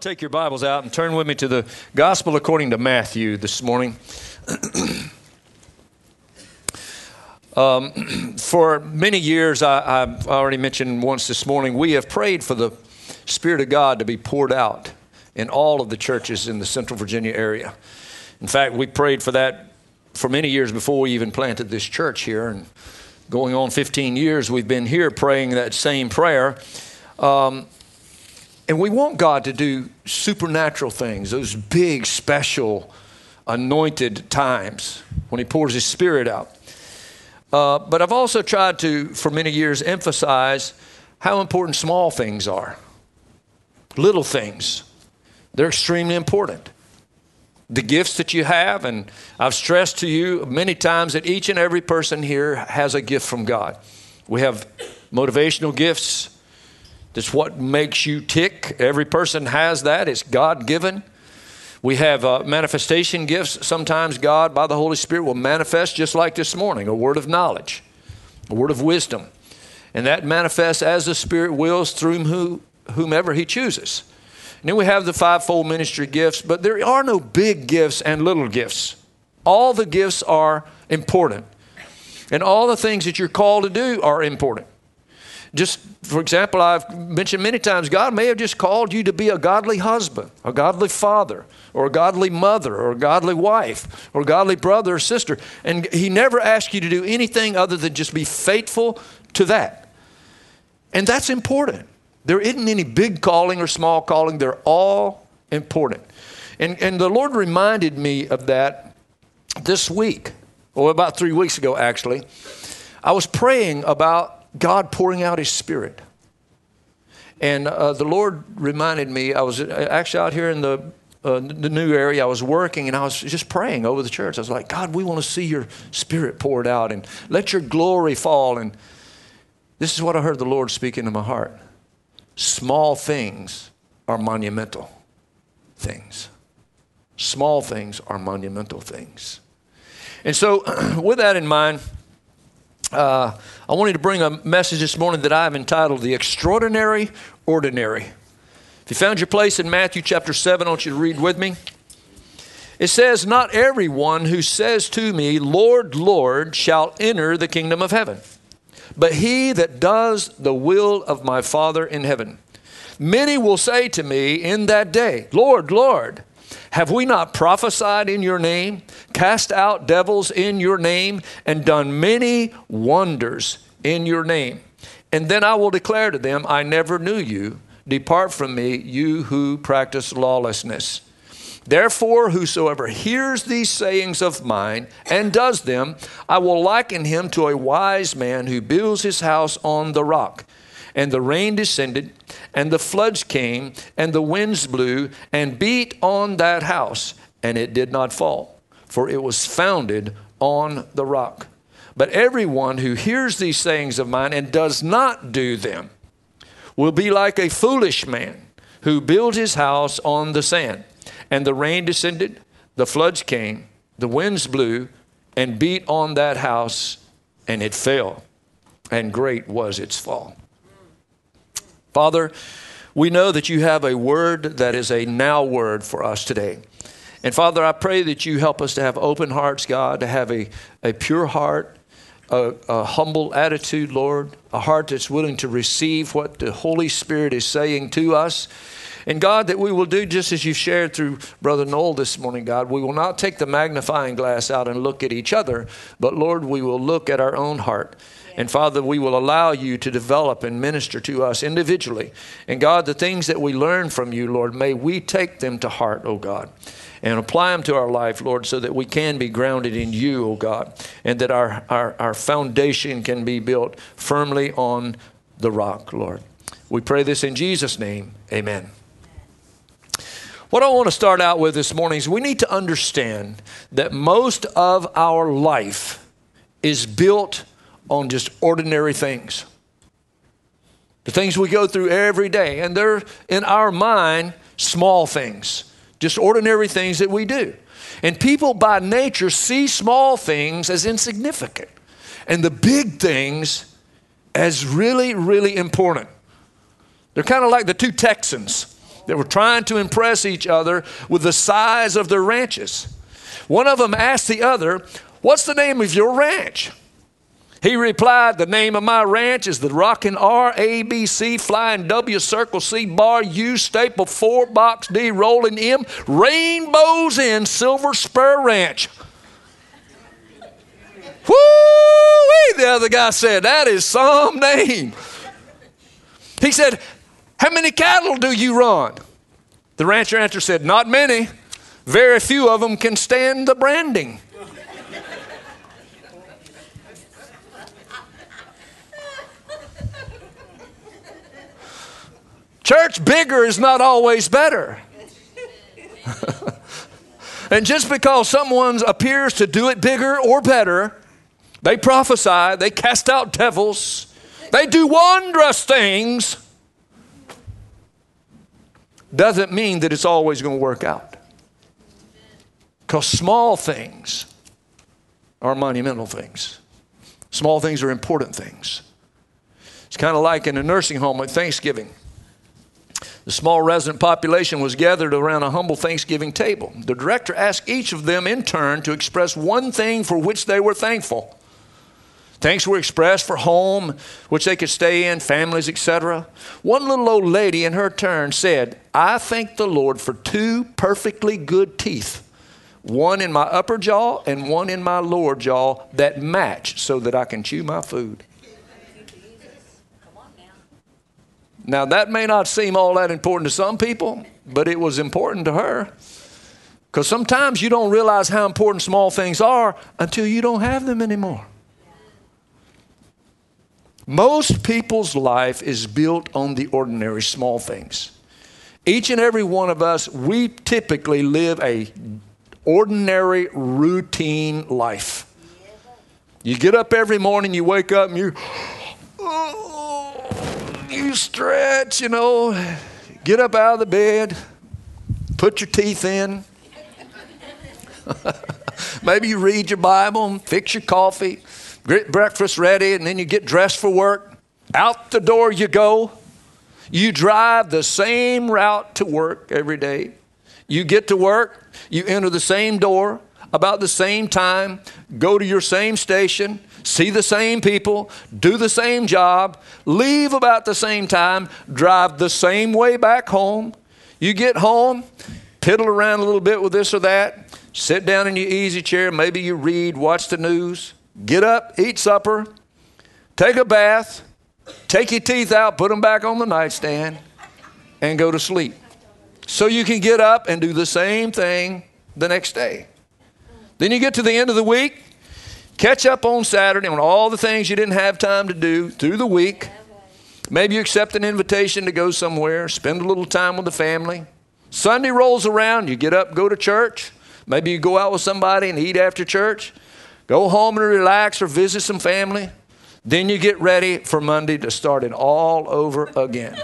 to take your Bibles out and turn with me to the Gospel according to Matthew this morning. um, for many years, I, already mentioned once this morning, we have prayed for the Spirit of God to be poured out in all of the churches in the Central Virginia area. In fact, we prayed for that for many years before we even planted this church here. And going on 15 years, we've been here praying that same prayer. Um, and we want God to do supernatural things, those big, special, anointed times when He pours His Spirit out. Uh, but I've also tried to, for many years, emphasize how important small things are. Little things, they're extremely important. The gifts that you have, and I've stressed to you many times that each and every person here has a gift from God. We have motivational gifts, that's what makes you tick. Every person has that, it's God given. We have uh, manifestation gifts. Sometimes God, by the Holy Spirit, will manifest just like this morning a word of knowledge, a word of wisdom. And that manifests as the Spirit wills through who, whomever He chooses. And then we have the fivefold ministry gifts, but there are no big gifts and little gifts. All the gifts are important. And all the things that you're called to do are important. Just for example, I've mentioned many times God may have just called you to be a godly husband, a godly father, or a godly mother, or a godly wife, or a godly brother or sister. And He never asked you to do anything other than just be faithful to that. And that's important. There isn't any big calling or small calling, they're all important. And, and the Lord reminded me of that this week, or about three weeks ago, actually. I was praying about God pouring out His Spirit. And uh, the Lord reminded me, I was actually out here in the, uh, the new area, I was working and I was just praying over the church. I was like, God, we want to see your Spirit poured out and let your glory fall. And this is what I heard the Lord speak into my heart small things are monumental things. Small things are monumental things. And so, with that in mind, uh, I wanted to bring a message this morning that I've entitled The Extraordinary Ordinary. If you found your place in Matthew chapter 7, I want you to read with me. It says, Not everyone who says to me, Lord, Lord, shall enter the kingdom of heaven, but he that does the will of my Father in heaven. Many will say to me in that day, Lord, Lord, have we not prophesied in your name, cast out devils in your name, and done many wonders in your name? And then I will declare to them, I never knew you. Depart from me, you who practice lawlessness. Therefore, whosoever hears these sayings of mine and does them, I will liken him to a wise man who builds his house on the rock. And the rain descended, and the floods came, and the winds blew, and beat on that house, and it did not fall, for it was founded on the rock. But everyone who hears these sayings of mine and does not do them will be like a foolish man who built his house on the sand. And the rain descended, the floods came, the winds blew, and beat on that house, and it fell, and great was its fall. Father, we know that you have a word that is a now word for us today. And Father, I pray that you help us to have open hearts, God, to have a, a pure heart, a, a, humble attitude, Lord, a heart that's willing to receive what the Holy Spirit is saying to us. And God, that we will do just as you shared through Brother Noel this morning, God. We will not take the magnifying glass out and look at each other, but Lord, we will look at our own heart and Father, we will allow you to develop and minister to us individually. And God, the things that we learn from you, Lord, may we take them to heart, oh God, and apply them to our life, Lord, so that we can be grounded in you, oh God, and that our, our, our foundation can be built firmly on the rock, Lord. We pray this in Jesus' name. Amen. What I want to start out with this morning is we need to understand that most of our life is built on just ordinary things. The things we go through every day, and they're in our mind small things, just ordinary things that we do. And people by nature see small things as insignificant and the big things as really, really important. They're kind of like the two Texans They were trying to impress each other with the size of their ranches. One of them asked the other, What's the name of your ranch? He replied, The name of my ranch is the Rockin' R, A, B, C, Flying W, Circle C, Bar U, Staple 4, Box D, Rolling M, Rainbow's End, Silver Spur Ranch. Woo! The other guy said, That is some name. He said, How many cattle do you run? The rancher answered, said, Not many. Very few of them can stand the branding. Church bigger is not always better. and just because someone appears to do it bigger or better, they prophesy, they cast out devils, they do wondrous things, doesn't mean that it's always going to work out. Because small things are monumental things, small things are important things. It's kind of like in a nursing home at Thanksgiving. The small resident population was gathered around a humble Thanksgiving table. The director asked each of them in turn to express one thing for which they were thankful. Thanks were expressed for home, which they could stay in, families, etc. One little old lady, in her turn, said, I thank the Lord for two perfectly good teeth, one in my upper jaw and one in my lower jaw that match so that I can chew my food. Now, that may not seem all that important to some people, but it was important to her. Because sometimes you don't realize how important small things are until you don't have them anymore. Most people's life is built on the ordinary small things. Each and every one of us, we typically live a ordinary routine life. You get up every morning, you wake up and you you stretch, you know, get up out of the bed, put your teeth in. Maybe you read your Bible, fix your coffee, get breakfast ready, and then you get dressed for work. Out the door you go. You drive the same route to work every day. You get to work, you enter the same door about the same time, go to your same station, see the same people, do the same job, leave about the same time, drive the same way back home. You get home, piddle around a little bit with this or that, sit down in your easy chair, maybe you read, watch the news, get up, eat supper, take a bath, take your teeth out, put them back on the nightstand, and go to sleep. So you can get up and do the same thing the next day. Then you get to the end of the week, Catch up on Saturday on all the things you didn't have time to do through the week. Maybe you accept an invitation to go somewhere, spend a little time with the family. Sunday rolls around, you get up, go to church. Maybe you go out with somebody and eat after church. Go home and relax or visit some family. Then you get ready for Monday to start it all over again.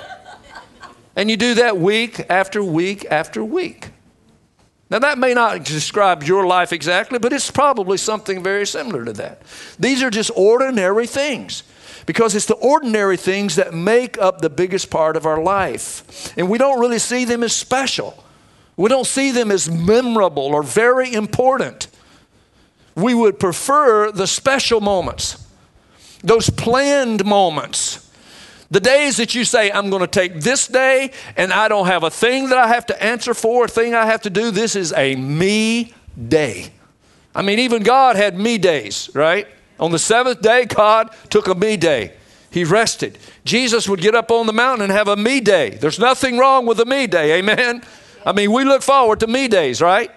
And you do that week after week after week. Now, that may not describe your life exactly, but it's probably something very similar to that. These are just ordinary things because it's the ordinary things that make up the biggest part of our life. And we don't really see them as special, we don't see them as memorable or very important. We would prefer the special moments, those planned moments the days that you say, I'm going to take this day and I don't have a thing that I have to answer for, a thing I have to do, this is a me day. I mean, even God had me days, right? On the seventh day, God took a me day. He rested. Jesus would get up on the mountain and have a me day. There's nothing wrong with a me day, amen? I mean, we look forward to me days, right?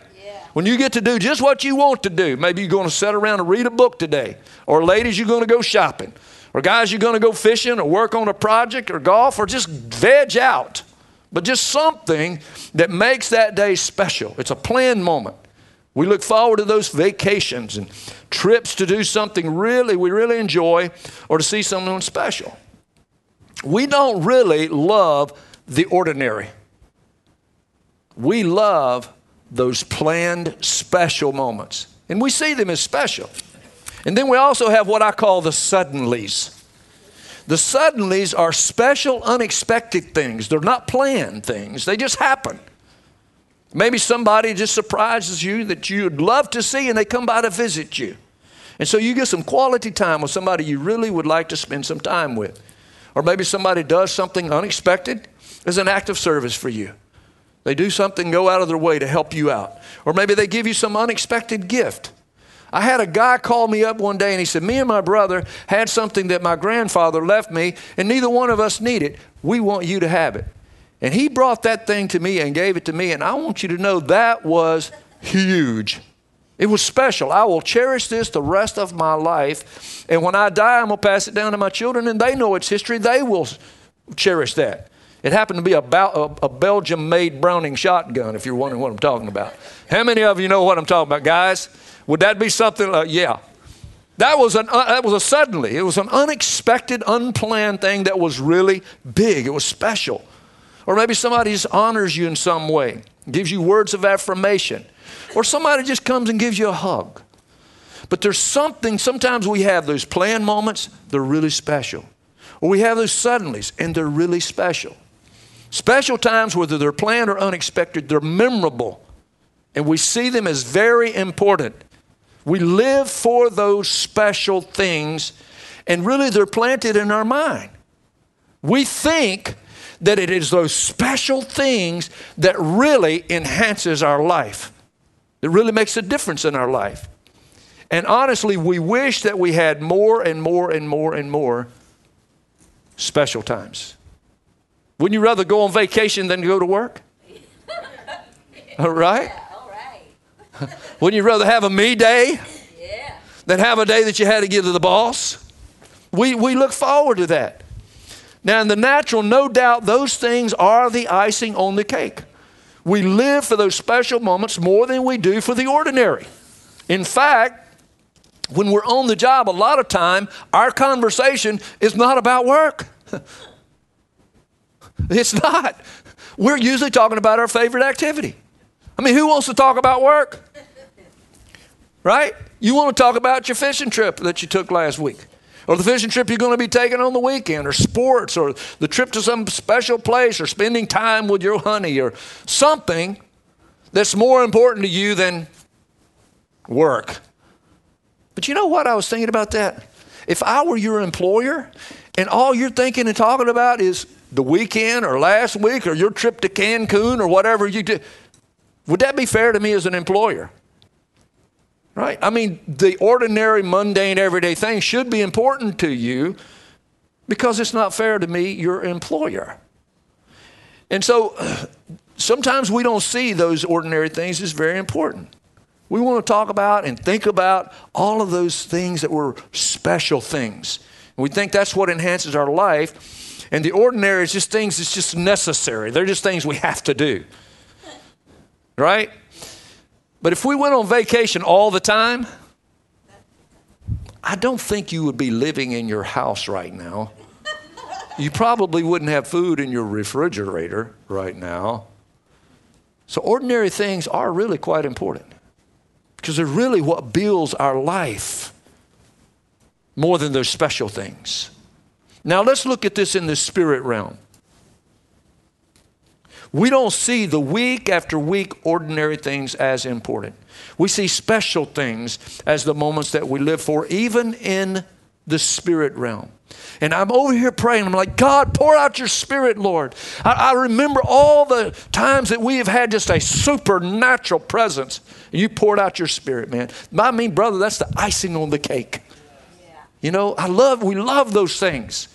When you get to do just what you want to do, maybe you're going to sit around and read a book today, or ladies, you're going to go shopping, or guys, you're going to go fishing or work on a project or golf or just veg out. But just something that makes that day special. It's a planned moment. We look forward to those vacations and trips to do something really we really enjoy or to see someone special. We don't really love the ordinary. We love those planned special moments. And we see them as special. And then we also have what I call the suddenlies. The suddenlies are special, unexpected things. They're not planned things, they just happen. Maybe somebody just surprises you that you'd love to see and they come by to visit you. And so you get some quality time with somebody you really would like to spend some time with. Or maybe somebody does something unexpected as an act of service for you. They do something, go out of their way to help you out. Or maybe they give you some unexpected gift. I had a guy call me up one day and he said, Me and my brother had something that my grandfather left me, and neither one of us need it. We want you to have it. And he brought that thing to me and gave it to me, and I want you to know that was huge. It was special. I will cherish this the rest of my life. And when I die, I'm going to pass it down to my children, and they know its history. They will cherish that. It happened to be a, a, a Belgium made Browning shotgun, if you're wondering what I'm talking about. How many of you know what I'm talking about, guys? Would that be something? Uh, yeah. That was, an, uh, that was a suddenly, it was an unexpected, unplanned thing that was really big. It was special. Or maybe somebody just honors you in some way, gives you words of affirmation. Or somebody just comes and gives you a hug. But there's something, sometimes we have those planned moments, they're really special. Or we have those suddenlies, and they're really special. Special times, whether they're planned or unexpected, they're memorable. And we see them as very important. We live for those special things, and really they're planted in our mind. We think that it is those special things that really enhances our life. that really makes a difference in our life. And honestly, we wish that we had more and more and more and more special times. Wouldn't you rather go on vacation than go to work? All right? All right. Wouldn't you rather have a me day yeah. than have a day that you had to give to the boss? We, we look forward to that. Now, in the natural, no doubt those things are the icing on the cake. We live for those special moments more than we do for the ordinary. In fact, when we're on the job, a lot of time, our conversation is not about work. it's not. We're usually talking about our favorite activity. I mean, who wants to talk about work? Right? You want to talk about your fishing trip that you took last week, or the fishing trip you're going to be taking on the weekend, or sports, or the trip to some special place, or spending time with your honey, or something that's more important to you than work. But you know what? I was thinking about that. If I were your employer and all you're thinking and talking about is the weekend or last week or your trip to Cancun or whatever you did, would that be fair to me as an employer? Right? I mean, the ordinary, mundane, everyday things should be important to you because it's not fair to me, your employer. And so sometimes we don't see those ordinary things as very important. We want to talk about and think about all of those things that were special things. And we think that's what enhances our life. And the ordinary is just things that's just necessary. They're just things we have to do. Right? But if we went on vacation all the time, I don't think you would be living in your house right now. You probably wouldn't have food in your refrigerator right now. So, ordinary things are really quite important because they're really what builds our life more than those special things. Now, let's look at this in the spirit realm. We don't see the week after week ordinary things as important. We see special things as the moments that we live for, even in the spirit realm. And I'm over here praying. I'm like, God, pour out your spirit, Lord. I, I, remember all the times that we have had just a supernatural presence. And You poured out your spirit, man. I mean, brother, that's the icing on the cake. You know, I love, we love those things.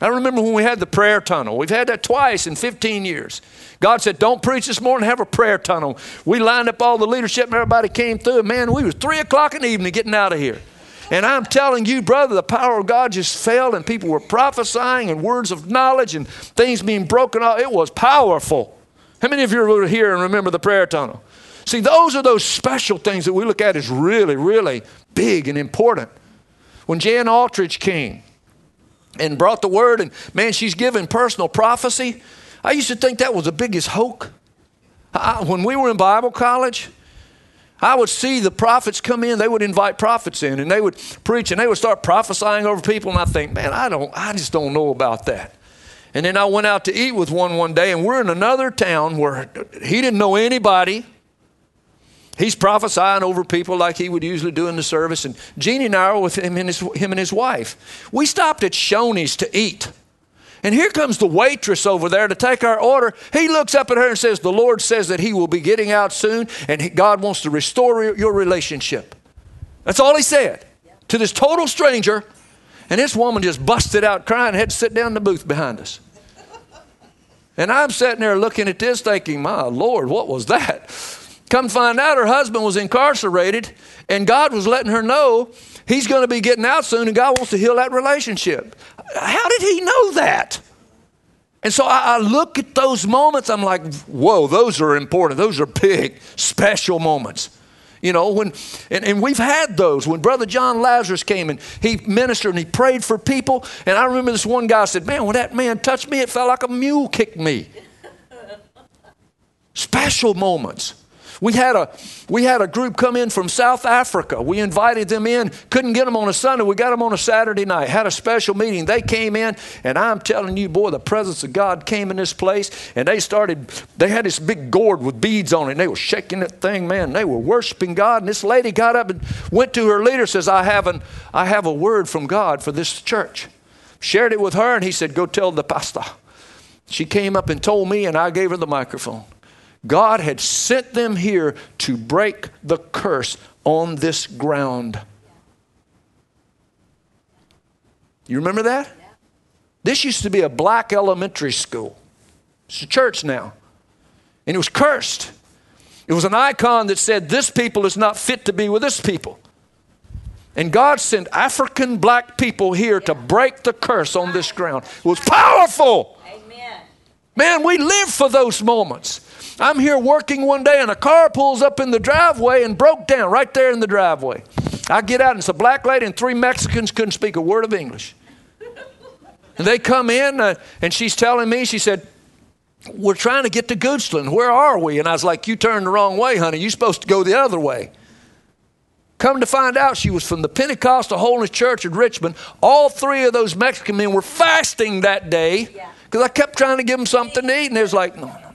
I remember when we had the prayer tunnel. We've had that twice in 15 years. God said, Don't preach this morning, have a prayer tunnel. We lined up all the leadership and everybody came through. And man, we was three o'clock in the evening getting out of here. And I'm telling you, brother, the power of God just fell, and people were prophesying and words of knowledge and things being broken off. It was powerful. How many of you were here and remember the prayer tunnel? See, those are those special things that we look at as really, really big and important. When Jan Aldridge came and brought the word, and man, she's given personal prophecy. I used to think that was the biggest hoax. When we were in Bible college, I would see the prophets come in, they would invite prophets in and they would preach and they would start prophesying over people. And I think, man, I don't, I just don't know about that. And then I went out to eat with one one day, and we're in another town where he didn't know anybody. He's prophesying over people like he would usually do in the service. And Jeannie and I were with him and his, him and his wife. We stopped at Shoney's to eat. And here comes the waitress over there to take our order. He looks up at her and says, The Lord says that He will be getting out soon, and God wants to restore your relationship. That's all He said to this total stranger. And this woman just busted out crying and had to sit down in the booth behind us. And I'm sitting there looking at this thinking, My Lord, what was that? Come find out her husband was incarcerated, and God was letting her know he's going to be getting out soon, and God wants to heal that relationship. How did he know that? And so I, I, look at those moments, I'm like, whoa, those are important. Those are big, special moments. You know, when, and, and we've had those. When Brother John Lazarus came and he ministered and he prayed for people. And I remember this one guy said, Man, when that man touched me, it felt like a mule kicked me. Special moments. We had a we had a group come in from South Africa. We invited them in. Couldn't get them on a Sunday. We got them on a Saturday night. Had a special meeting. They came in, and I'm telling you, boy, the presence of God came in this place. And they started. They had this big gourd with beads on it. And they were shaking that thing, man. They were worshiping God. And this lady got up and went to her leader. Says, "I have an I have a word from God for this church." Shared it with her, and he said, "Go tell the pastor." She came up and told me, and I gave her the microphone. God had sent them here to break the curse on this ground. You remember that? This used to be a black elementary school. It's a church now. And it was cursed. It was an icon that said, This people is not fit to be with this people. And God sent African black people here to break the curse on this ground. It was powerful. Amen. Man, we live for those moments. I'm here working one day and a car pulls up in the driveway and broke down right there in the driveway. I get out and it's a black lady and three Mexicans couldn't speak a word of English. And they come in uh, and she's telling me, she said, We're trying to get to Goochland. Where are we? And I was like, You turned the wrong way, honey. You're supposed to go the other way. Come to find out, she was from the Pentecostal Holiness Church in Richmond. All three of those Mexican men were fasting that day because I kept trying to give them something to eat, and they was like, No, no.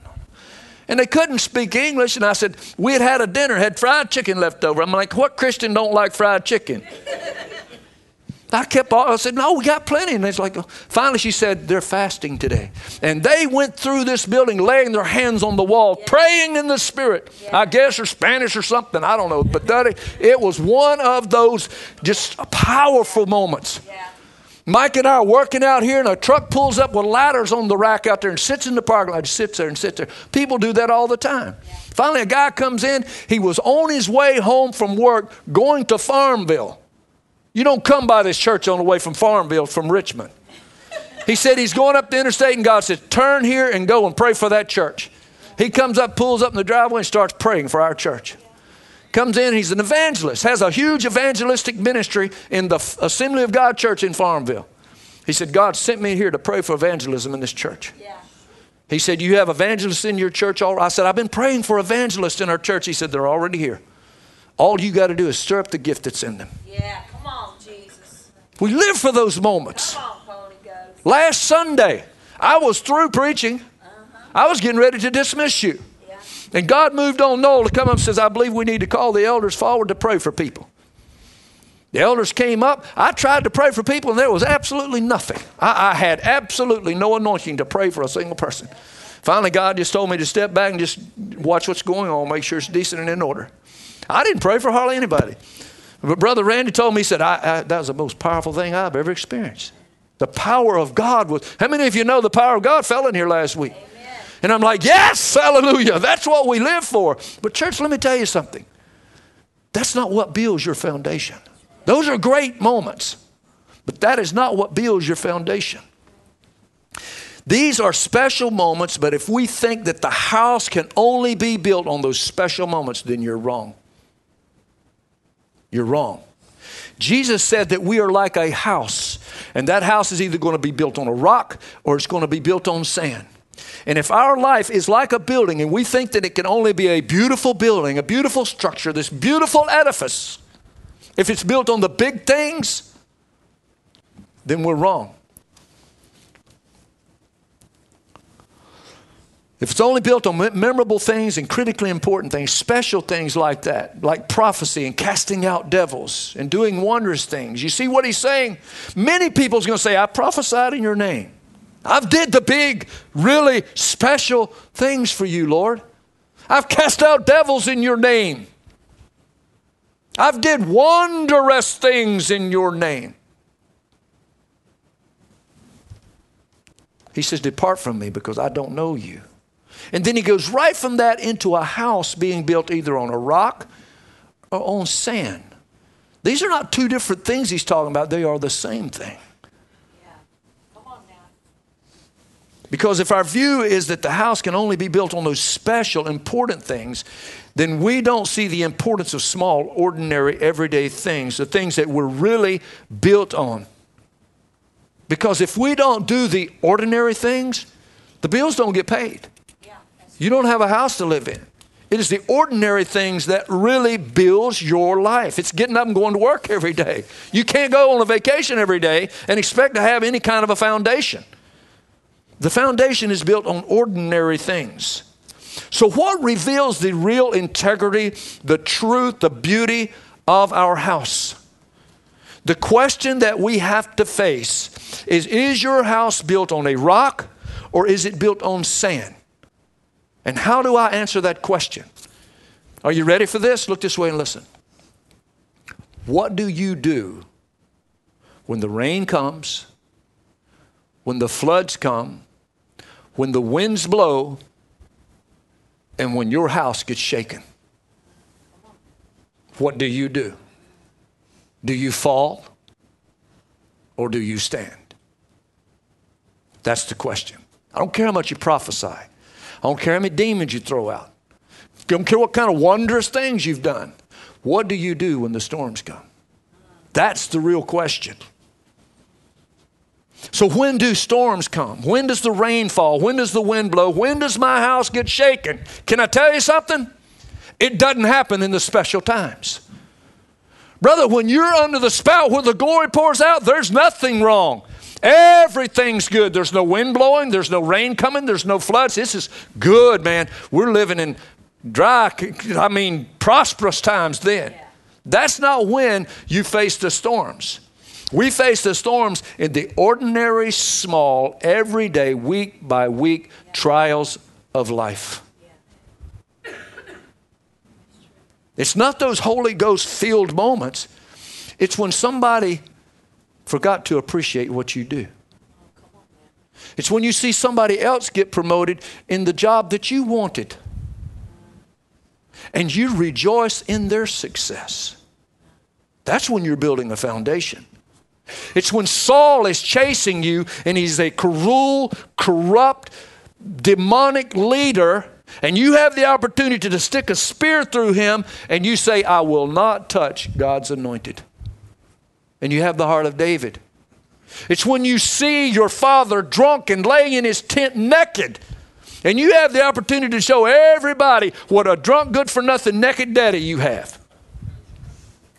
And they couldn't speak English. And I said, We had had a dinner, had fried chicken left over. I'm like, What Christian don't like fried chicken? I kept all, I said, No, we got plenty. And it's like, finally, she said, They're fasting today. And they went through this building laying their hands on the wall, yeah. praying in the Spirit. Yeah. I guess, or Spanish or something. I don't know. But that, it was one of those just powerful moments. Yeah. Mike and I are working out here, and a truck pulls up with ladders on the rack out there and sits in the parking lot, sits there and sits there. People do that all the time. Yeah. Finally, a guy comes in. He was on his way home from work going to Farmville. You don't come by this church on the way from Farmville from Richmond. He said he's going up the interstate, and God said, Turn here and go and pray for that church. He comes up, pulls up in the driveway, and starts praying for our church comes in, he's an evangelist, has a huge evangelistic ministry in the Assembly of God church in Farmville. He said, God sent me here to pray for evangelism in this church. Yeah. He said, You have evangelists in your church already? I said, I've been praying for evangelists in our church. He said, They're already here. All you got to do is stir up the gift that's in them. Yeah, come on, Jesus. We live for those moments. On, Last Sunday, I was through preaching. Uh-huh. I was getting ready to dismiss you. And God moved on Noel to come up and says, I believe we need to call the elders forward to pray for people. The elders came up. I tried to pray for people, and there was absolutely nothing. I, I, had absolutely no anointing to pray for a single person. Finally, God just told me to step back and just watch what's going on, make sure it's decent and in order. I didn't pray for hardly anybody. But Brother Randy told me, he said, I, I, that was the most powerful thing I've ever experienced. The power of God was. How many of you know the power of God fell in here last week? And I'm like, yes, hallelujah. That's what we live for. But, church, let me tell you something. That's not what builds your foundation. Those are great moments, but that is not what builds your foundation. These are special moments, but if we think that the house can only be built on those special moments, then you're wrong. You're wrong. Jesus said that we are like a house, and that house is either going to be built on a rock or it's going to be built on sand. And if our life is like a building and we think that it can only be a beautiful building, a beautiful structure, this beautiful edifice, if it's built on the big things, then we're wrong. If it's only built on memorable things and critically important things, special things like that, like prophecy and casting out devils and doing wondrous things, you see what he's saying? Many people's going to say, I prophesied in your name. I've did the big, really special things for you, Lord. I've cast out devils in your name. I've did wondrous things in your name. He says, Depart from me because I don't know you. And then he goes right from that into a house being built either on a rock or on sand. These are not two different things he's talking about, they are the same thing. Because if our view is that the house can only be built on those special, important things, then we don't see the importance of small, ordinary, everyday things, the things that we're really built on. Because if we don't do the ordinary things, the bills don't get paid. You don't have a house to live in. It is the ordinary things that really builds your life. It's getting up and going to work every day. You can't go on a vacation every day and expect to have any kind of a foundation. The foundation is built on ordinary things. So, what reveals the real integrity, the truth, the beauty of our house? The question that we have to face is Is your house built on a rock or is it built on sand? And how do I answer that question? Are you ready for this? Look this way and listen. What do you do when the rain comes, when the floods come, when the winds blow, and when your house gets shaken? What do you do? Do you fall or do you stand? That's the question. I don't care how much you prophesy. I don't care how many demons you throw out. I don't care what kind of wondrous things you've done. What do you do when the storms come? That's the real question. So, when do storms come? When does the rain fall? When does the wind blow? When does my house get shaken? Can I tell you something? It doesn't happen in the special times. Brother, when you're under the spout where the glory pours out, there's nothing wrong. Everything's good. There's no wind blowing, there's no rain coming, there's no floods. This is good, man. We're living in dry, I mean, prosperous times then. That's not when you face the storms. We face the storms in the ordinary, small, everyday, week by week trials of life. It's not those Holy Ghost filled moments. It's when somebody forgot to appreciate what you do. It's when you see somebody else get promoted in the job that you wanted and you rejoice in their success. That's when you're building a foundation. It's when Saul is chasing you and he's a cruel, corrupt, demonic leader, and you have the opportunity to stick a spear through him and you say, I will not touch God's anointed and you have the heart of David. It's when you see your father drunk and laying in his tent naked, and you have the opportunity to show everybody what a drunk, good for nothing, naked daddy you have.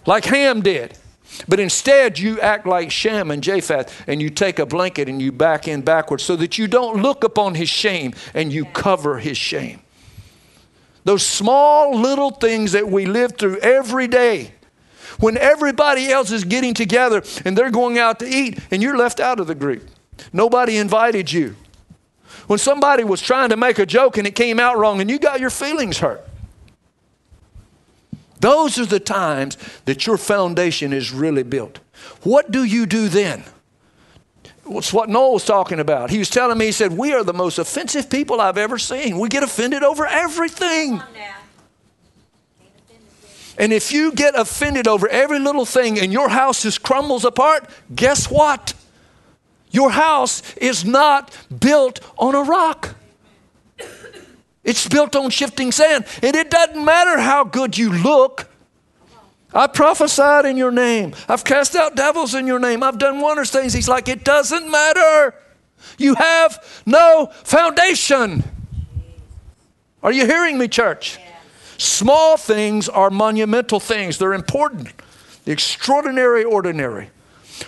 Like Ham did. But instead, you act like Shem and Japheth, and you take a blanket and you back in backwards so that you don't look upon his shame and you cover his shame. Those small little things that we live through every day when everybody else is getting together and they're going out to eat and you're left out of the group. Nobody invited you. When somebody was trying to make a joke and it came out wrong and you got your feelings hurt. Those are the times that your foundation is really built. What do you do then? It's what Noel was talking about. He was telling me, he said, We are the most offensive people I've ever seen. We get offended over everything. And if you get offended over every little thing and your house just crumbles apart, guess what? Your house is not built on a rock. It's built on shifting sand. And it doesn't matter how good you look. I prophesied in your name. I've cast out devils in your name. I've done wondrous things. He's like, it doesn't matter. You have no foundation. Are you hearing me, church? Small things are monumental things, they're important. Extraordinary, ordinary.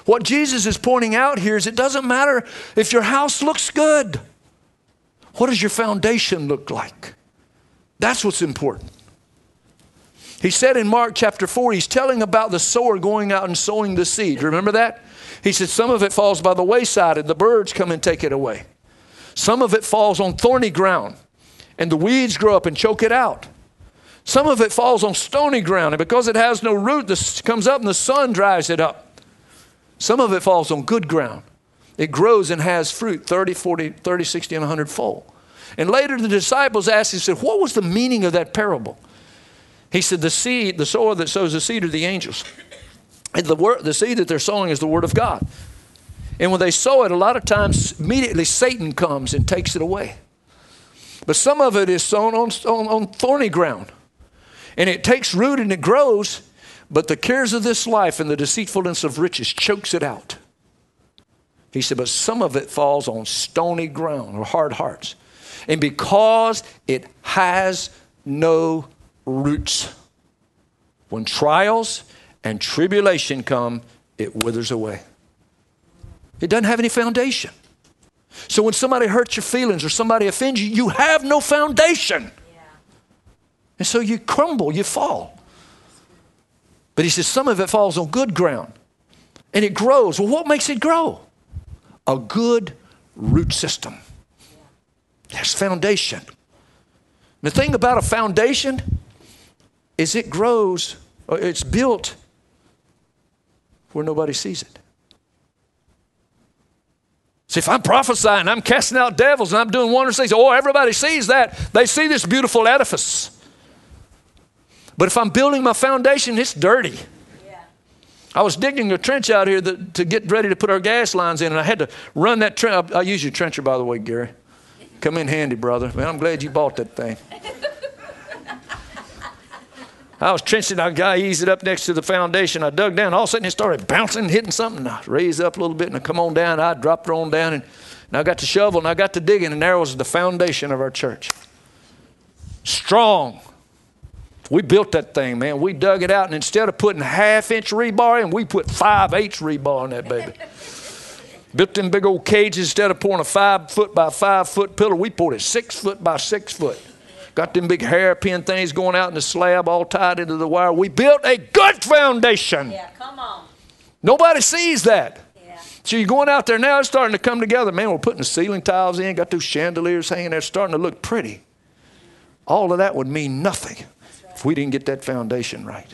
What Jesus is pointing out here is it doesn't matter if your house looks good. What does your foundation look like? That's what's important. He said in Mark chapter 4, he's telling about the sower going out and sowing the seed. Remember that? He said, Some of it falls by the wayside and the birds come and take it away. Some of it falls on thorny ground and the weeds grow up and choke it out. Some of it falls on stony ground and because it has no root, this comes up and the sun dries it up. Some of it falls on good ground. It grows and has fruit 30, 40, 30, 60, and 100 fold. And later the disciples asked, he said, What was the meaning of that parable? He said, The seed, the sower that sows the seed are the angels. And the, word, the seed that they're sowing is the word of God. And when they sow it, a lot of times immediately Satan comes and takes it away. But some of it is sown on, on, on thorny ground. And it takes root and it grows, but the cares of this life and the deceitfulness of riches chokes it out. He said, but some of it falls on stony ground or hard hearts. And because it has no roots. When trials and tribulation come, it withers away. It doesn't have any foundation. So when somebody hurts your feelings or somebody offends you, you have no foundation. Yeah. And so you crumble, you fall. But he says some of it falls on good ground and it grows. Well, what makes it grow? A good root system. There's foundation. The thing about a foundation is it grows, it's built where nobody sees it. See, if I'm prophesying, I'm casting out devils, and I'm doing wonders things, oh, everybody sees that. They see this beautiful edifice. But if I'm building my foundation, it's dirty. I was digging a trench out here that, to get ready to put our gas lines in, and I had to run that trench. I, I use your trencher, by the way, Gary. Come in handy, brother. Man, I'm glad you bought that thing. I was trenching, I got eased it up next to the foundation. I dug down, all of a sudden it started bouncing, hitting something. I raised up a little bit and I come on down. I dropped it on down and, and I got the shovel and I got to digging, and there was the foundation of our church. Strong. We built that thing, man. We dug it out, and instead of putting half inch rebar in, we put five eighths rebar in that baby. Built them big old cages instead of pouring a five foot by five foot pillar, we poured a six foot by six foot. Got them big hairpin things going out in the slab, all tied into the wire. We built a good foundation. Yeah, come on. Nobody sees that. Yeah. So you're going out there now, it's starting to come together. Man, we're putting the ceiling tiles in, got those chandeliers hanging there, starting to look pretty. All of that would mean nothing. If we didn't get that foundation right.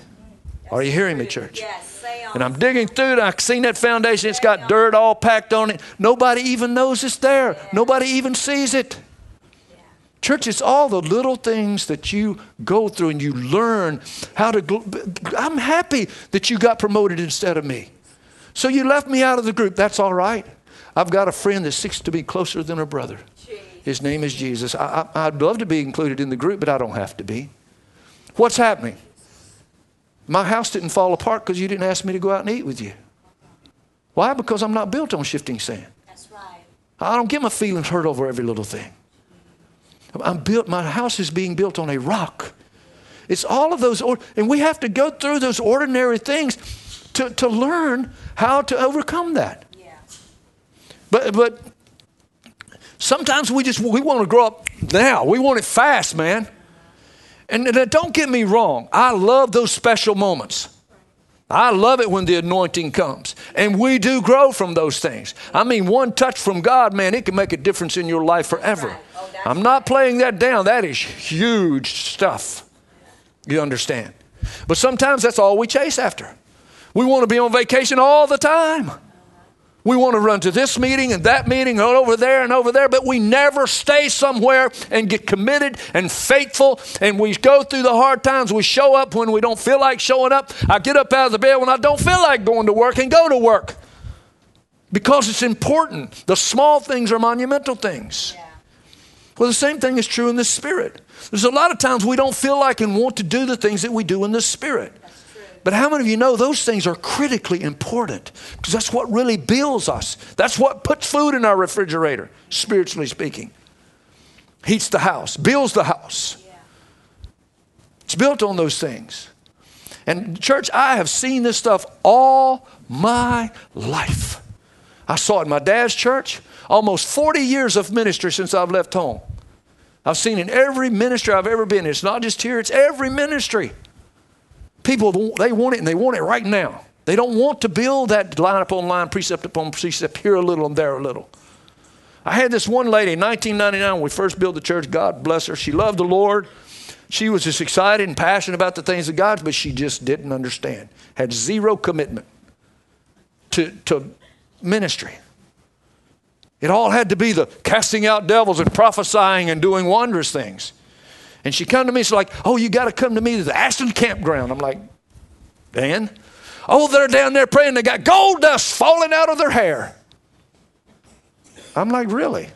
Are you hearing me, church? Yes. And I'm digging through it. I've seen that foundation. It's got dirt all packed on it. Nobody even knows it's there. Nobody even sees it. Church, it's all the little things that you go through and you learn how to. I'm happy that you got promoted instead of me. So you left me out of the group. That's all right. I've got a friend that seeks to be closer than a brother. His name is Jesus. I, I, I'd love to be included in the group, but I don't have to be. What's happening? My house didn't fall apart because you didn't ask me to go out and eat with you. Why? Because I'm not built on shifting sand. That's right. I don't get my feelings hurt over every little thing. I'm built, my house is being built on a rock. It's all of those, and we have to go through those ordinary things to, to learn how to overcome that. Yeah. But, but sometimes we just, we want to grow up now. We want it fast, man. And, and don't get me wrong, I love those special moments. I love it when the anointing comes. And we do grow from those things. I mean, one touch from God, man, it can make a difference in your life forever. Oh, I'm not playing that down. That is huge stuff. You understand? But sometimes that's all we chase after. We want to be on vacation all the time. We want to run to this meeting and that meeting and over there and over there, but we never stay somewhere and get committed and faithful. And we go through the hard times. We show up when we don't feel like showing up. I get up out of the bed when I don't feel like going to work and go to work because it's important. The small things are monumental things. Yeah. Well, the same thing is true in the spirit. There's a lot of times we don't feel like and want to do the things that we do in the spirit. But how many of you know those things are critically important? Because that's what really builds us. That's what puts food in our refrigerator, spiritually speaking. Heats the house, builds the house. It's built on those things. And, church, I have seen this stuff all my life. I saw it in my dad's church, almost 40 years of ministry since I've left home. I've seen in every ministry I've ever been. It's not just here, it's every ministry. People, they want it and they want it right now. They don't want to build that line upon line, precept upon precept, here a little and there a little. I had this one lady in 1999 when we first built the church. God bless her. She loved the Lord. She was just excited and passionate about the things of God, but she just didn't understand. Had zero commitment to, to ministry. It all had to be the casting out devils and prophesying and doing wondrous things. And she come to me, she's like, oh, you got to come to me to the Ashton campground. I'm like, Dan? Oh, they're down there praying. They got gold dust falling out of their hair. I'm like, really?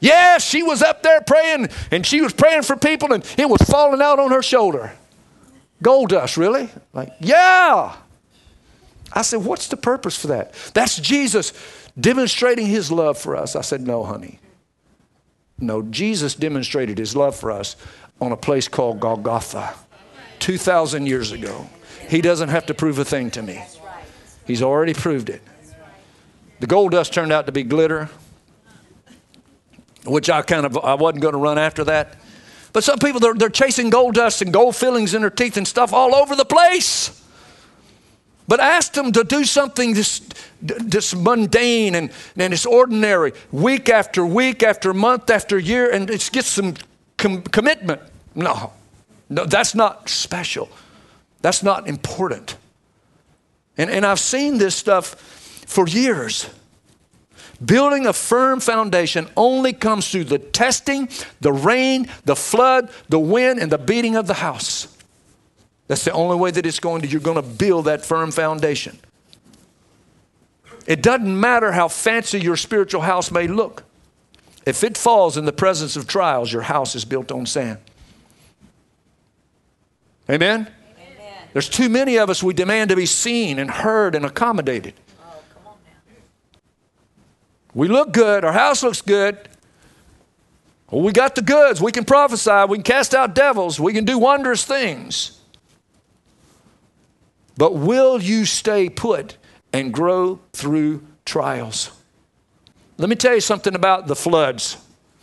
Yeah, she was up there praying and she was praying for people and it was falling out on her shoulder. Gold dust, really? Like, yeah. I said, what's the purpose for that? That's Jesus demonstrating his love for us. I said, no, honey. No, Jesus demonstrated his love for us on a place called Golgotha 2,000 years ago. He doesn't have to prove a thing to me, he's already proved it. The gold dust turned out to be glitter, which I kind of I wasn't going to run after that. But some people they're, they're chasing gold dust and gold fillings in their teeth and stuff all over the place. But ask them to do something this, this mundane and, and it's ordinary, week after week after month after year, and it gets some com- commitment. No, no, that's not special. That's not important. And, and I've seen this stuff for years. Building a firm foundation only comes through the testing, the rain, the flood, the wind, and the beating of the house. That's the only way that it's going to, you're going to build that firm foundation. It doesn't matter how fancy your spiritual house may look. If it falls in the presence of trials, your house is built on sand. Amen? Amen. There's too many of us, we demand to be seen and heard and accommodated. Oh, we look good, our house looks good. Well, we got the goods. We can prophesy, we can cast out devils, we can do wondrous things. But will you stay put and grow through trials? Let me tell you something about the floods.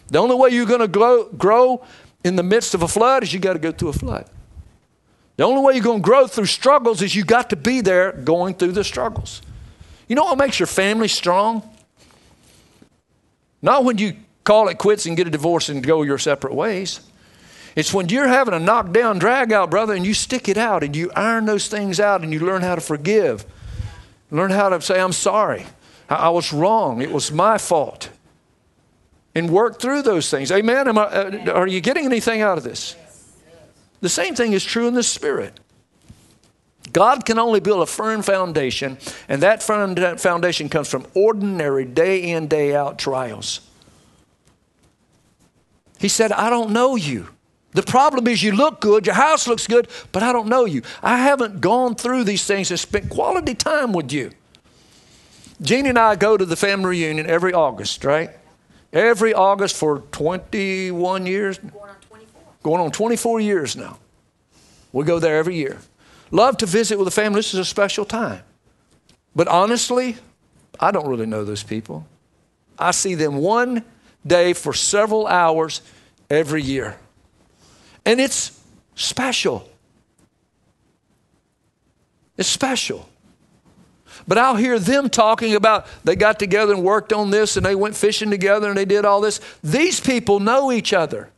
The only way you're going to grow, grow in the midst of a flood is you got to go through a flood. The only way you're going to grow through struggles is you got to be there going through the struggles. You know what makes your family strong? Not when you call it quits and get a divorce and go your separate ways. It's when you're having a knockdown drag out, brother, and you stick it out and you iron those things out and you learn how to forgive. Learn how to say, I'm sorry. I, I was wrong. It was my fault. And work through those things. Amen? I, uh, are you getting anything out of this? The same thing is true in the spirit. God can only build a firm foundation, and that firm foundation comes from ordinary, day in, day out trials. He said, I don't know you. The problem is you look good, your house looks good, but I don't know you. I haven't gone through these things and spent quality time with you. Jeannie and I go to the family reunion every August, right? Every August for 21 years. Going on 24. Going on 24 years now. We go there every year. Love to visit with the family. This is a special time. But honestly, I don't really know those people. I see them one day for several hours every year. And it's special. It's special. But I'll hear them talking about they got together and worked on this and they went fishing together and they did all this. These people know each other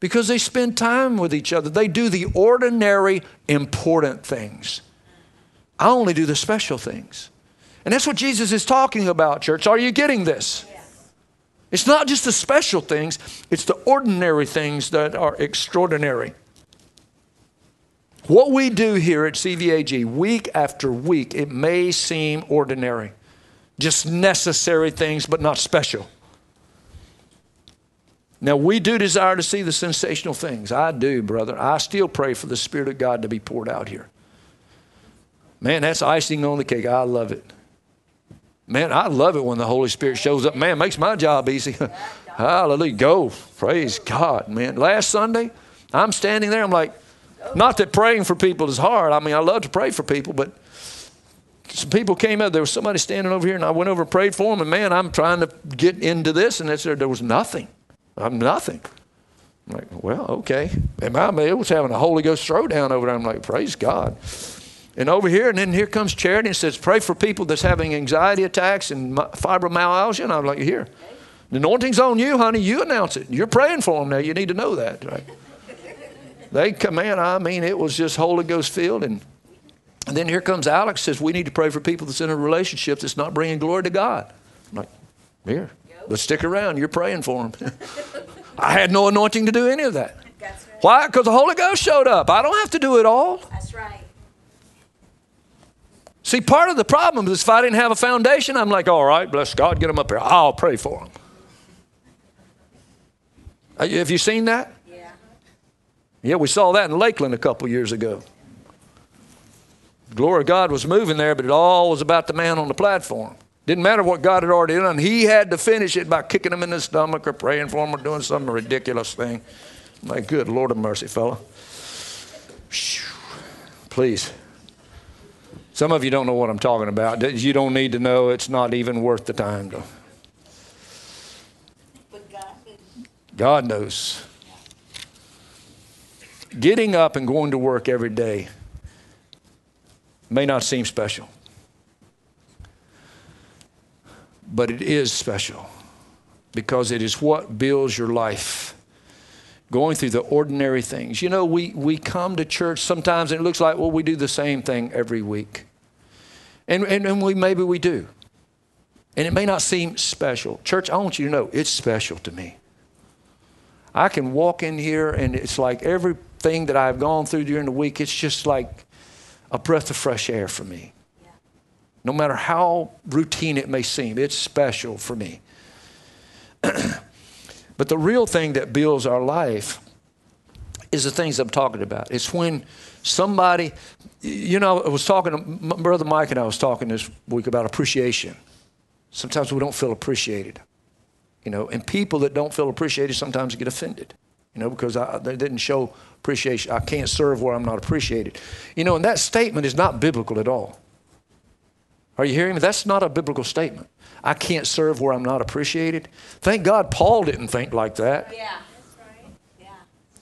because they spend time with each other. They do the ordinary, important things. I only do the special things. And that's what Jesus is talking about, church. Are you getting this? It's not just the special things, it's the ordinary things that are extraordinary. What we do here at CVAG week after week, it may seem ordinary, just necessary things, but not special. Now, we do desire to see the sensational things. I do, brother. I still pray for the Spirit of God to be poured out here. Man, that's icing on the cake. I love it. Man, I love it when the Holy Spirit shows up. Man, makes my job easy. Hallelujah. Go. Praise God, man. Last Sunday, I'm standing there. I'm like, not that praying for people is hard. I mean, I love to pray for people, but some people came up. There was somebody standing over here, and I went over and prayed for them. And man, I'm trying to get into this, and it said there was nothing. I'm nothing. I'm like, well, okay. And my man was having a Holy Ghost throwdown over there. I'm like, praise God. And over here, and then here comes Charity and says, pray for people that's having anxiety attacks and fibromyalgia. And I'm like, here, the anointing's on you, honey. You announce it. You're praying for them now. You need to know that, right? they come in. I mean, it was just Holy Ghost filled. And, and then here comes Alex says, we need to pray for people that's in a relationship that's not bringing glory to God. I'm like, here, but stick around. You're praying for them. I had no anointing to do any of that. Right. Why? Because the Holy Ghost showed up. I don't have to do it all. That's right. See, part of the problem is if I didn't have a foundation, I'm like, all right, bless God, get them up here. I'll pray for them. Uh, have you seen that? Yeah. Yeah, we saw that in Lakeland a couple years ago. The glory of God was moving there, but it all was about the man on the platform. Didn't matter what God had already done. He had to finish it by kicking him in the stomach or praying for him or doing some ridiculous thing. My good Lord of mercy, fella. Please. Some of you don't know what I'm talking about. You don't need to know. It's not even worth the time. To. God knows. Getting up and going to work every day may not seem special. but it is special because it is what builds your life. Going through the ordinary things. You know, we, we come to church sometimes and it looks like, well, we do the same thing every week. And, and, and we, maybe we do. And it may not seem special. Church, I want you to know it's special to me. I can walk in here and it's like everything that I've gone through during the week, it's just like a breath of fresh air for me no matter how routine it may seem. It's special for me. but the real thing that builds our life is the things I'm talking about. It's when somebody, you know, I was talking to Brother Mike and I was talking this week about appreciation. Sometimes we don't feel appreciated, you know, and people that don't feel appreciated sometimes get offended, you know, because I, they didn't show appreciation. I can't serve where I'm not appreciated. You know, and that statement is not biblical at all. Are you hearing me? That's not a biblical statement. I can't serve where I'm not appreciated. Thank God Paul didn't think like that. Yeah.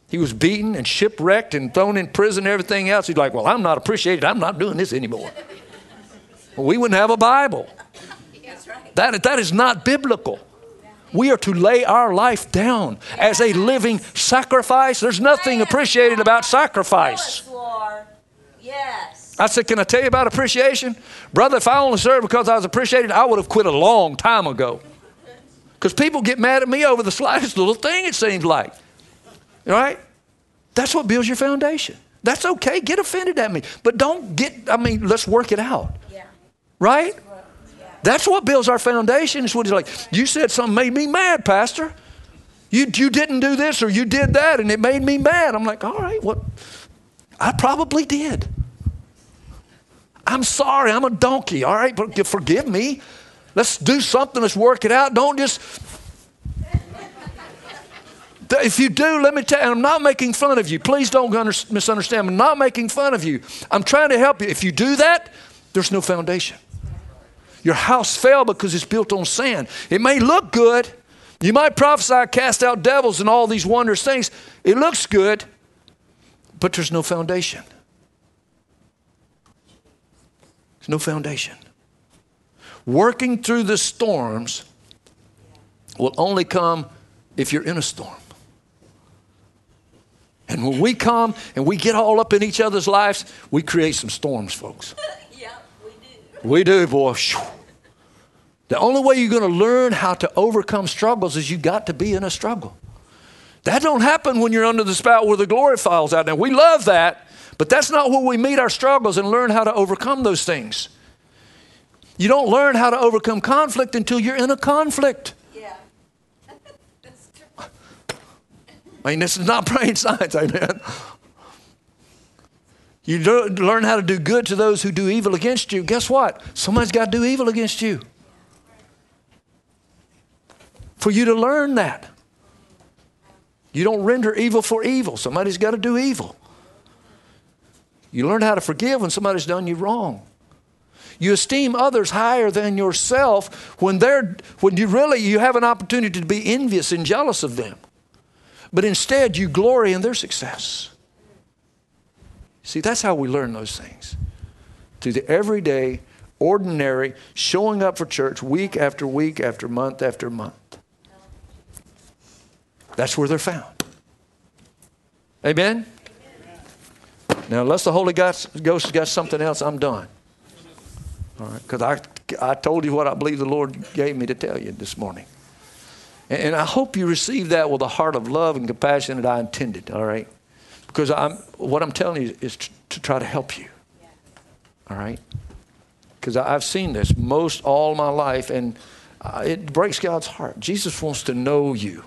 He was beaten and shipwrecked and thrown in prison and everything else. He's like, Well, I'm not appreciated. I'm not doing this anymore. well, we wouldn't have a Bible. That, that is not biblical. We are to lay our life down as a living sacrifice. There's nothing appreciated about sacrifice. Yes. I said, Can I tell you about appreciation? Brother, if I only served because I was appreciated, I would have quit a long time ago. Because people get mad at me over the slightest little thing, it seems like. Right? That's what builds your foundation. That's okay. Get offended at me. But don't get, I mean, let's work it out. Yeah. Right? That's what builds our foundation. Is what he's like, you said something made me mad, Pastor. You, you didn't do this or you did that and it made me mad. I'm like, all right, what? I probably did. I'm sorry, I'm a donkey, all right? But forgive me. Let's do something, let's work it out. Don't just. If you do, let me tell you, I'm not making fun of you. Please don't misunderstand. I'm not making fun of you. I'm trying to help you. If you do that, there's no foundation. Your house fell because it's built on sand. It may look good. You might prophesy, cast out devils, and all these wondrous things. It looks good, but there's no foundation. There's no foundation. Working through the storms will only come if you're in a storm. And when we come and we get all up in each other's lives, we create some storms, folks. yeah, we do. We do, boy. The only way you're going to learn how to overcome struggles is you got to be in a struggle. That don't happen when you're under the spout where the glory falls out. Now we love that, but that's not where we meet our struggles and learn how to overcome those things. You don't learn how to overcome conflict until you're in a conflict. I mean, this is not brain science, amen. You learn how to do good to those who do evil against you. Guess what? Somebody's got to do evil against you. For you to learn that. You don't render evil for evil. Somebody's got to do evil. You learn how to forgive when somebody's done you wrong. You esteem others higher than yourself when they're when you really you have an opportunity to be envious and jealous of them. But instead you glory in their success. See, that's how we learn those things. Through the everyday, ordinary, showing up for church week after week after month after month. That's where they're found. Amen? Now, unless the Holy Ghost has got something else, I'm done. All right, because I, I told you what I believe the Lord gave me to tell you this morning. And, I hope you receive that with a heart of love and compassion that I intended, all right? Because I'm, what I'm telling you is to, to try to help you, all right? Because I've seen this most all my life, and uh, it breaks God's heart. Jesus wants to know you.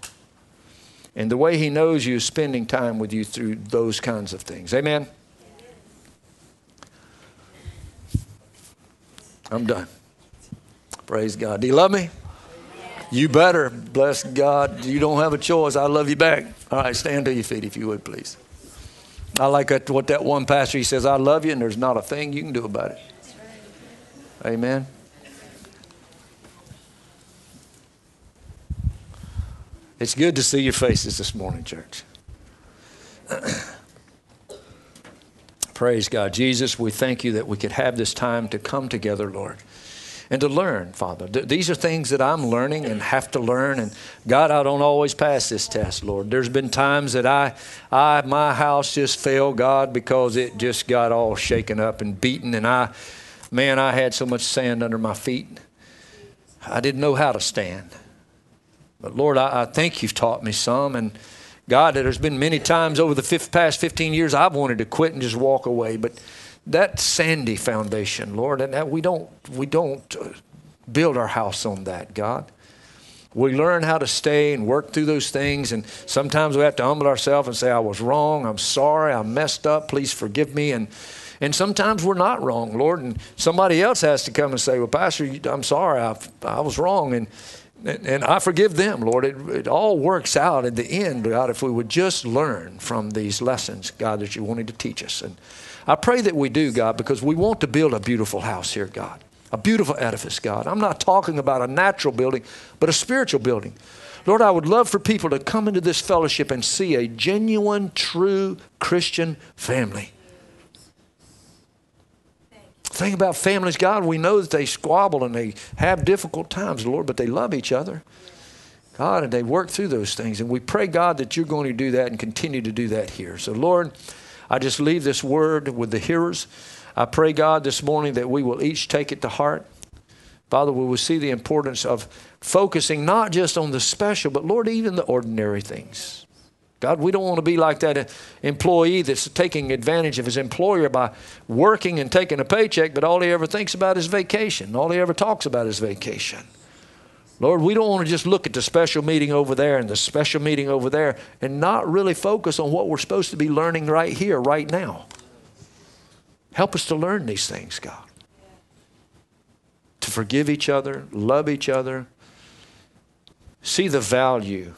And the way he knows you is spending time with you through those kinds of things. Amen? I'm done. Praise God. Do you love me? You better. Bless God. You don't have a choice. I love you back. All right, stand to your feet if you would, please. I like what that one pastor, he says, I love you, and there's not a thing you can do about it. Amen. It's good to see your faces this morning, church. Praise God. Jesus, we thank you that we could have this time to come together, Lord, and to learn, Father. Th- these are things that I'm learning and have to learn. And God, I don't always pass this test, Lord. There's been times that I, I, my house just fell, God, because it just got all shaken up and beaten. And I, man, I had so much sand under my feet. I didn't know how to stand. But Lord, I, I think you've taught me some. And God, there's been many times over the past 15 years I've wanted to quit and just walk away, but that sandy foundation, Lord, and that we don't we don't uh, build our house on that, God. We learn how to stay and work through those things, and sometimes we have to humble ourselves and say, "I was wrong. I'm sorry. I messed up. Please forgive me." And and sometimes we're not wrong, Lord, and somebody else has to come and say, "Well, Pastor, I'm sorry. I, I was wrong." And and I forgive them, Lord. It, it, all works out in the end, God, if we would just learn from these lessons, God, that you wanted to teach us. And I pray that we do, God, because we want to build a beautiful house here, God, a beautiful edifice, God. I'm not talking about a natural building, but a spiritual building. Lord, I would love for people to come into this fellowship and see a genuine, true Christian family thing about families, God, we know that they squabble and they have difficult times, Lord, but they love each other. God, and they work through those things. And we pray, God, that you're going to do that and continue to do that here. So, Lord, I just leave this word with the hearers. I pray, God, this morning that we will each take it to heart. Father, we will see the importance of focusing not just on the special, but, Lord, even the ordinary things. God, we don't want to be like that employee that's taking advantage of his employer by working and taking a paycheck, but all he ever thinks about is vacation. All he ever talks about is vacation. Lord, we don't want to just look at the special meeting over there and the special meeting over there and not really focus on what we're supposed to be learning right here, right now. Help us to learn these things, God. To forgive each other, love each other, see the value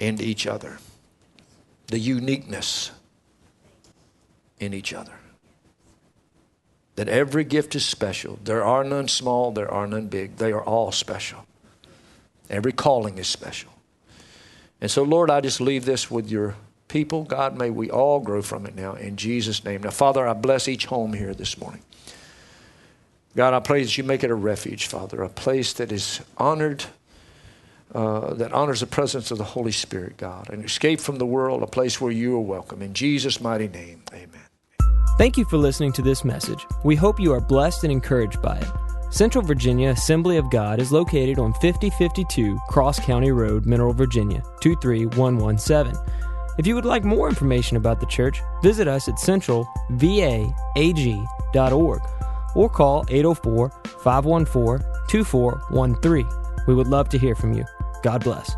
in each other, the uniqueness in each other. That every gift is special. There are none small, there are none big. They are all special. Every calling is special. And so, Lord, I just leave this with your people. God, may we all grow from it now in Jesus' name. Now, Father, I bless each home here this morning. God, I pray that you make it a refuge, Father, a place that is honored uh, that honors the presence of the Holy Spirit, God, an escape from the world, a place where you are welcome. In Jesus' mighty name, amen. Thank you for listening to this message. We hope you are blessed and encouraged by it. Central Virginia Assembly of God is located on 5052 Cross County Road, Mineral, Virginia 23117. If you would like more information about the church, visit us at centralvaag.org or call 804 514 2413. We would love to hear from you. God bless.